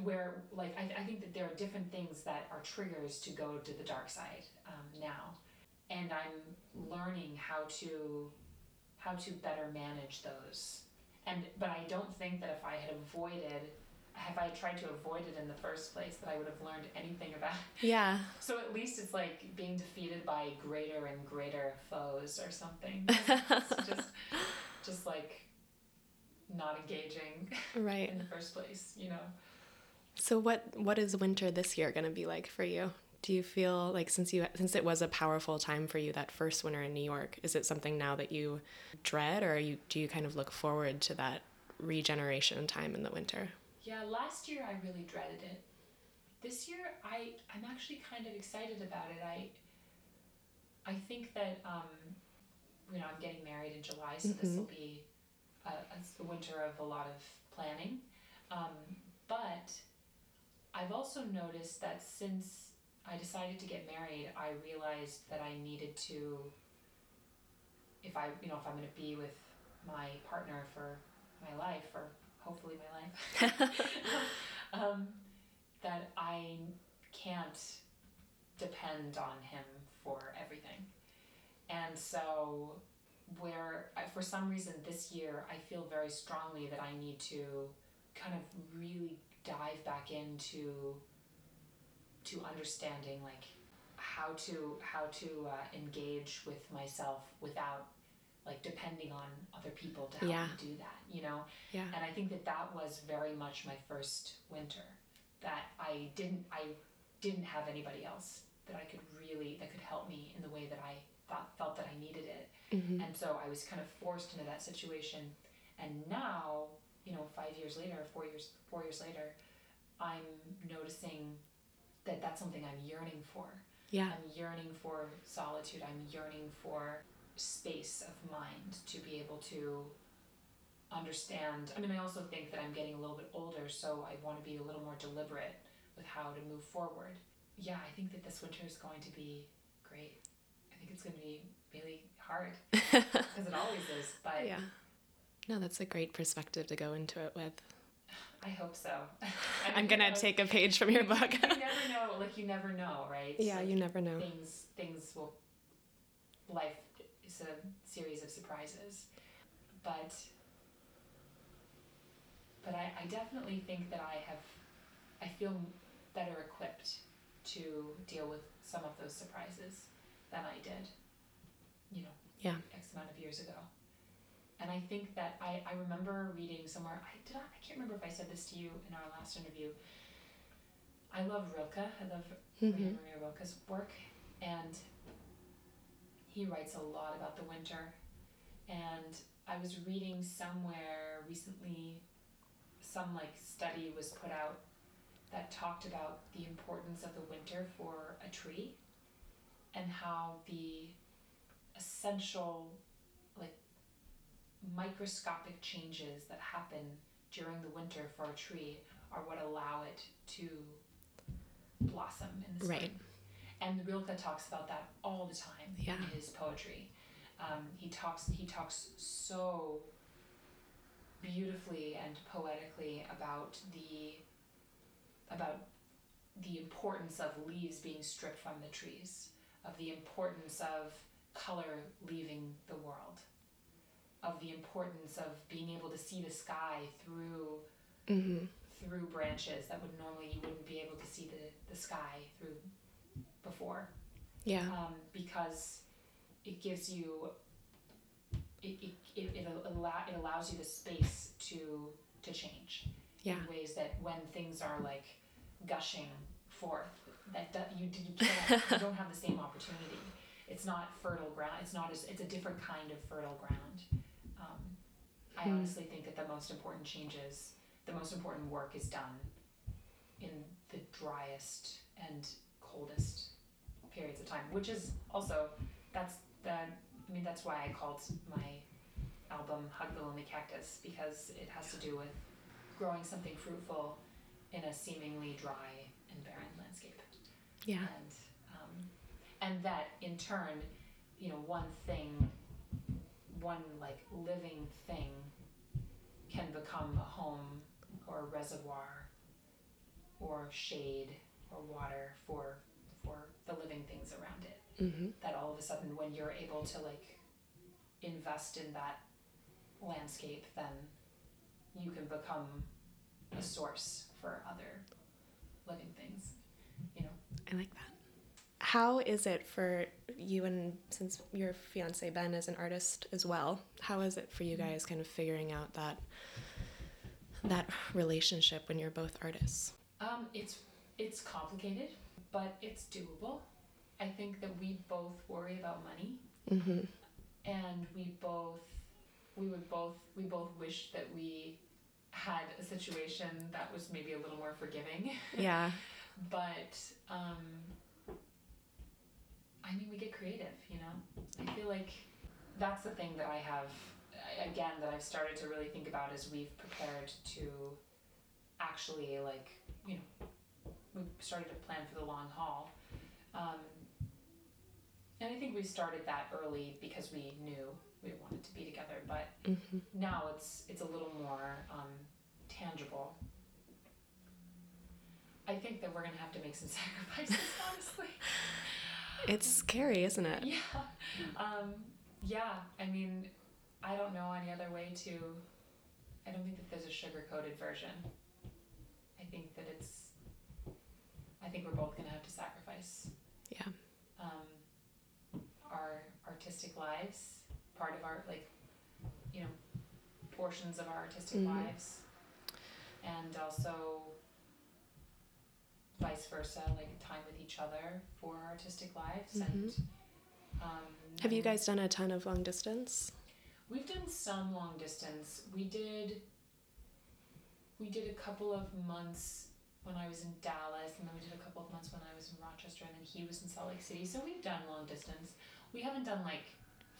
where like I, I think that there are different things that are triggers to go to the dark side um, now and i'm learning how to how to better manage those and but i don't think that if i had avoided have i tried to avoid it in the first place that i would have learned anything about it. Yeah. *laughs* so at least it's like being defeated by greater and greater foes or something *laughs* just just like not engaging Right. in the first place you know So what what is winter this year going to be like for you? Do you feel like since you since it was a powerful time for you that first winter in New York, is it something now that you dread or you do you kind of look forward to that regeneration time in the winter? Yeah, last year I really dreaded it. This year I I'm actually kind of excited about it. I I think that um, you know I'm getting married in July, so this will be a, a winter of a lot of planning. Um, but I've also noticed that since I decided to get married, I realized that I needed to, if I you know if I'm going to be with my partner for my life or hopefully my life *laughs* um, that I can't depend on him for everything. And so, where I, for some reason this year I feel very strongly that I need to kind of really dive back into to understanding like how to how to uh, engage with myself without like depending on other people to help Yeah. me do that you know Yeah. and I think that that was very much my first winter. That I didn't, I didn't have anybody else that I could really that could help me in the way that I thought felt that I needed it. Mm-hmm. And so I was kind of forced into that situation. And now, you know, five years later, four years, four years later, I'm noticing that that's something I'm yearning for. Yeah. I'm yearning for solitude. I'm yearning for space of mind to be able to understand. I mean, I also think that I'm getting a little bit older, so I want to be a little more deliberate with how to move forward. Yeah, I think that this winter is going to be great. I think it's going to be really hard *laughs* because it always is, but yeah. No, that's a great perspective to go into it with. I hope so. *laughs* I I'm mean, gonna you know, take a page from your book. you never *laughs* know. Like you never know, right? yeah, Like, you never know. things things will life is a series of surprises but but I, I definitely think that i have i feel better equipped to deal with some of those surprises than i did you know Yeah. x amount of years ago and i think that i, I remember reading somewhere i did not, i can't remember if i said this to you in our last interview i love rilke i love Mhm. Maria Rilke's work, and he writes a lot about the winter. And I was reading somewhere recently, some like study was put out that talked about the importance of the winter for a tree, and how the essential, microscopic changes that happen during the winter for a tree are what allow it to blossom in the spring. Right. And Rilke talks about that all the time Yeah. in his poetry. Um, he talks he talks so beautifully and poetically about the about the importance of leaves being stripped from the trees, of the importance of color leaving the world, of the importance of being able to see the sky through Mm-hmm. through branches that would normally you wouldn't be able to see the, the sky through before Yeah. um, because it gives you it, it, it, it, allow, it allows you the space to to change Yeah. in ways that when things are like gushing forth that do- you, you *laughs* can't you don't have the same opportunity it's not fertile ground it's not as it's a different kind of fertile ground I Hmm. honestly think that the most important changes the most important work is done in the driest and coldest periods of time, which is also that's the I mean that's why I called my album Hug the Lonely Cactus because it has to do with growing something fruitful in a seemingly dry and barren landscape. Yeah. And um, and that in turn, you know, one thing one like living thing can become a home or a reservoir or shade or water for for the living things around it Mm-hmm. that all of a sudden when you're able to like invest in that landscape then you can become a source for other living things you know I like that. How is it for you and since your fiance Ben is an artist as well, how is it for you guys kind of figuring out that that relationship when you're both artists? Um, it's it's complicated, but it's doable. I think that we both worry about money, Mm-hmm. and we both we would both we both wish that we had a situation that was maybe a little more forgiving. Yeah. *laughs* but um, I mean, we get creative. You know, I feel like that's the thing that I have again that I've started to really think about as we've prepared to actually like you know we started to plan for the long haul. Um, and I think we started that early because we knew we wanted to be together, but Mm-hmm. now it's it's a little more um, tangible. I think that we're gonna have to make some *laughs* sacrifices, honestly. *laughs* It's scary, isn't it? Yeah, um, yeah. I mean, I don't know any other way to. I don't think that there's a sugar coated version. I think that it's. I think we're both gonna have to sacrifice Yeah. um, our artistic lives, part of our like, you know, portions of our artistic Mhm. lives, and also vice versa, like time with each other for our artistic lives. And um, Have you guys done a ton of long distance? We've done some long distance. We did. We did a couple of months when I was in Dallas, and then we did a couple of months when I was in Rochester, and then he was in Salt Lake City. So we've done long distance. We haven't done like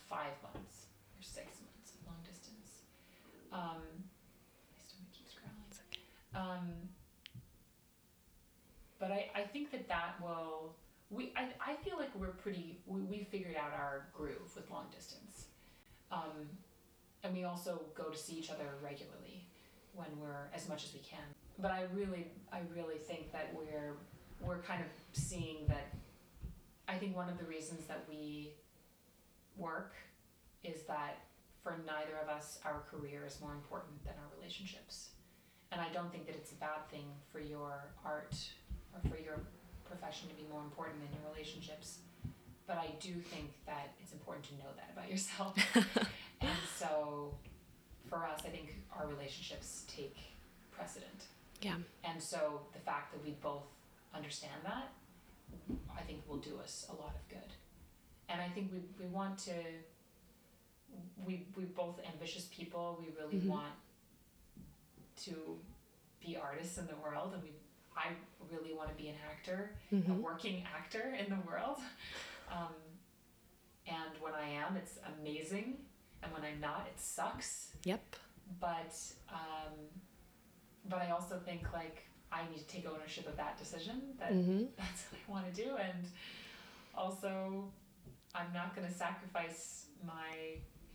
five months or six months of long distance. Um, my stomach keeps growling. Um, but I, I think that that will we I, I feel like we're pretty we, we figured out our groove with long distance. Um, and we also go to see each other regularly when we're as much as we can. But i really i really think that we're we're kind of seeing that i think one of the reasons that we work is that for neither of us our career is more important than our relationships. And i don't think that it's a bad thing for your art or for your profession to be more important than your relationships. But i do think that it's important to know that about yourself. *laughs* And so for us i think our relationships take precedent. Yeah. and so the fact that we both understand that i think will do us a lot of good. And i think we, we want to we we both ambitious people. We really Mhm. want to be artists in the world and we i really want to be an actor a Mhm. working actor in the world. Um, and when I am, it's amazing. And when I'm not, it sucks. Yep. But um, but I also think like I need to take ownership of that decision. That hmm *laughs* that's what I want to do. And also, I'm not going to sacrifice my.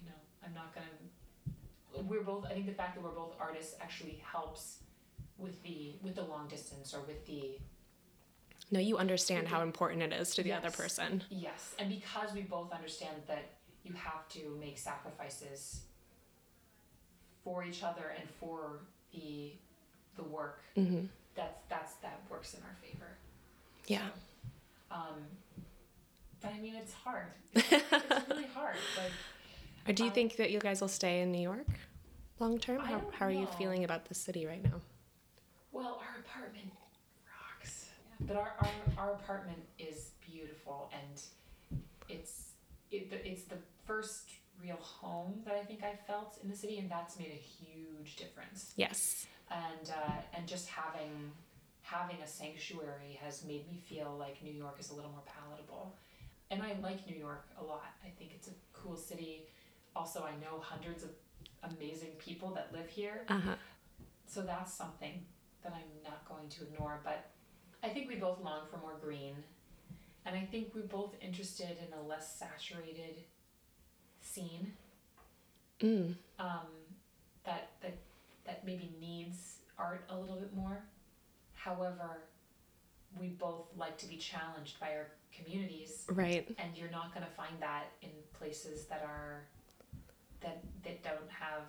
You know, I'm not going to. We're both. I think the fact that we're both artists actually helps with the with the long distance or with the No, you understand how important it is to the other person. Yes, and because we both understand that you have to make sacrifices for each other and for the the work, hmm that's that's that works in our favor. Yeah. So, um, but I mean, it's hard. *laughs* It's, really hard. Like, Or do you I- think that you guys will stay in New York long term? How, how are you feeling about the city right now? Well, our apartment rocks. But our, our, our apartment is beautiful and it's it, the- it's the first real home that I think I've felt in the city, and that's made a huge difference. Yes. and uh, and just having having a sanctuary has made me feel like New York is a little more palatable. And I like New York a lot. I think it's a cool city. Also, I know hundreds of amazing people that live here. Uh huh. So that's something that I'm not going to ignore. But I think we both long for more green. And I think we're both interested in a less saturated scene Mm. um, that that that maybe needs art a little bit more. However, we both like to be challenged by our communities, Right. and you're not going to find that in places that are that that don't have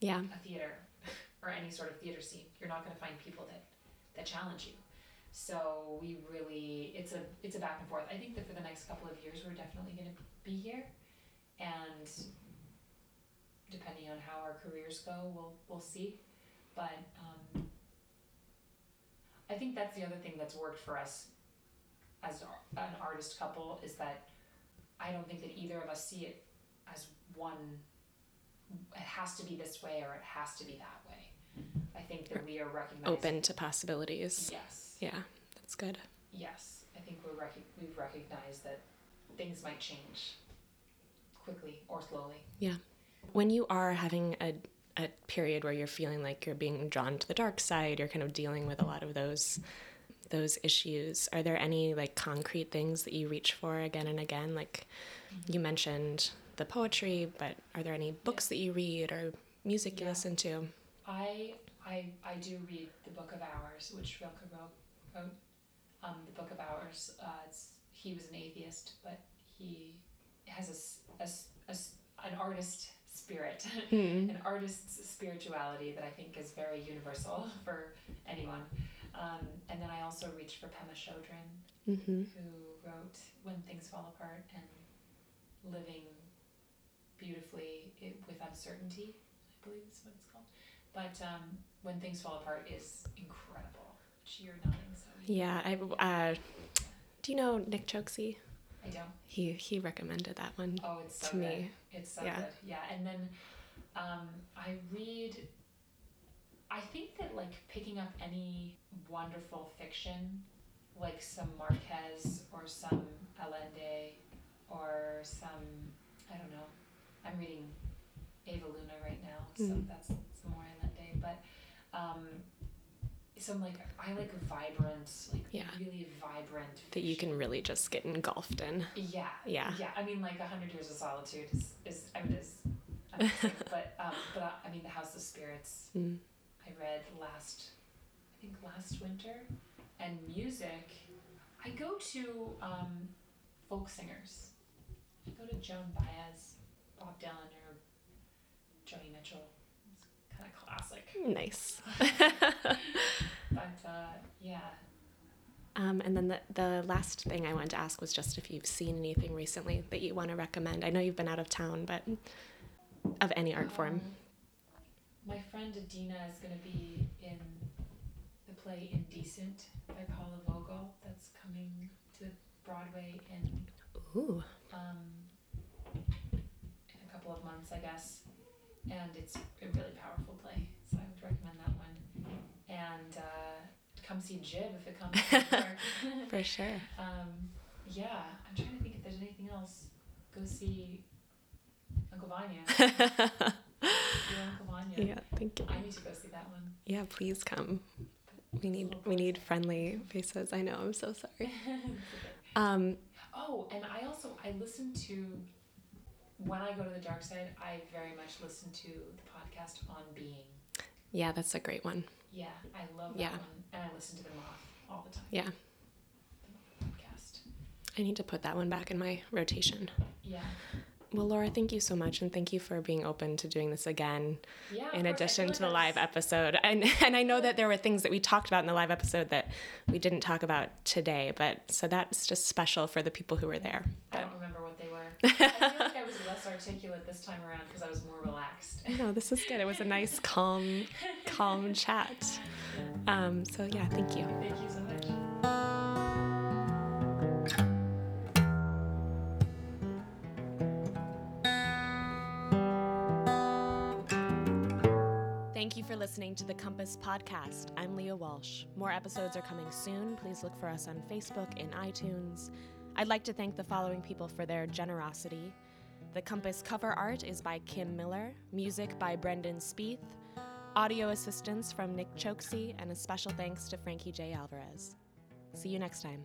Yeah. a theater or any sort of theater scene. You're not going to find people that that challenge you. So we really it's a it's a back and forth. I think that for the next couple of years we're definitely going to be here, and depending on how our careers go, we'll we'll see. But um, I think that's the other thing that's worked for us as an artist couple is that I don't think that either of us see it as one. It has to be this way or it has to be that way. I think that we are recognizing Open to possibilities. Yes, Yeah. That's good. yes. I think we're rec- we've recognized that things might change quickly or slowly. Yeah. When you are having a, a period where you're feeling like you're being drawn to the dark side, you're kind of dealing with a lot of those those issues. Are there any like concrete things that you reach for again and again? Like mm-hmm. you mentioned the poetry, but are there any books that you read or music you Yeah. listen to? I I I do read the Book of Hours, which Rilke wrote. wrote. Um, the Book of Hours. Uh, it's he was an atheist, but he has a s- a s- a an artist spirit, *laughs* Hmm. an artist's spirituality that I think is very universal *laughs* for anyone. Um, and then I also reached for Pema Chodron, Mm-hmm. who wrote When Things Fall Apart and Living Beautifully with Uncertainty, I believe is what it's called. But um, When Things Fall Apart is incredible. You're nodding, so Yeah, I uh, do you know Nick Choksi? I don't. He he recommended that one. Oh, it's so To good. me, It's so yeah. good. Yeah, and then um, I read. I think that like picking up any wonderful fiction, like some Marquez or some Allende, or some I don't know. I'm reading Eva Luna right now, so Mm. that's um, some like I like vibrant, like Yeah. really vibrant. That you can really just get engulfed in. Yeah. Yeah. Yeah. I mean, like A Hundred Years of Solitude is, is I mean, is amazing. *laughs* but um, but I, I mean, The House of Spirits. Mm. I read last, I think last winter, and music. I go to um, folk singers. I go to Joan Baez, Bob Dylan, or Joni Mitchell. Kind of classic. Nice. *laughs* But uh, yeah. Um, and then the, the last thing I wanted to ask was just if you've seen anything recently that you want to recommend. I know you've been out of town, but of any art form. Um, my friend Adina is going to be in the play Indecent by Paula Vogel that's coming to Broadway in Ooh. um, in a couple of months, I guess. And it's a really powerful play, so I would recommend that one. And uh, come see Jib if it comes. to New York. For sure. *laughs* um, yeah, I'm trying to think if there's anything else. Go see Uncle Vanya. *laughs* Your Uncle Vanya. Yeah, thank you. I need to go see that one. Yeah, please come. We need we need friendly faces. I know. I'm so sorry. *laughs* Um, Oh, and I also I listen to when I go to the dark side. I very much listen to the podcast on being. yeah, that's a great one. Yeah, I love that Yeah. one, and I listen to them moth all the time. Yeah, Podcast. I need to put that one back in my rotation. Yeah. Well, Laura, thank you so much, and thank you for being open to doing this again. Yeah. in addition to the live episode. And *laughs* and I know that there were things that we talked about in the live episode that we didn't talk about today, but so that's just special for the people who were there. I But don't remember what they were. I feel like I was less articulate this time around because I was more relaxed. no, this is good. It was a nice, calm, calm chat. Um, so yeah, thank you. Thank you so much. Thank you for listening to the Compass Podcast. I'm Leah Walsh. More episodes are coming soon. Please look for us on Facebook and iTunes. I'd like to thank the following people for their generosity. The Compass cover art is by Kim Miller, music by Brendan Spieth, audio assistance from Nick Choksi, and a special thanks to Frankie J. Alvarez. See you next time.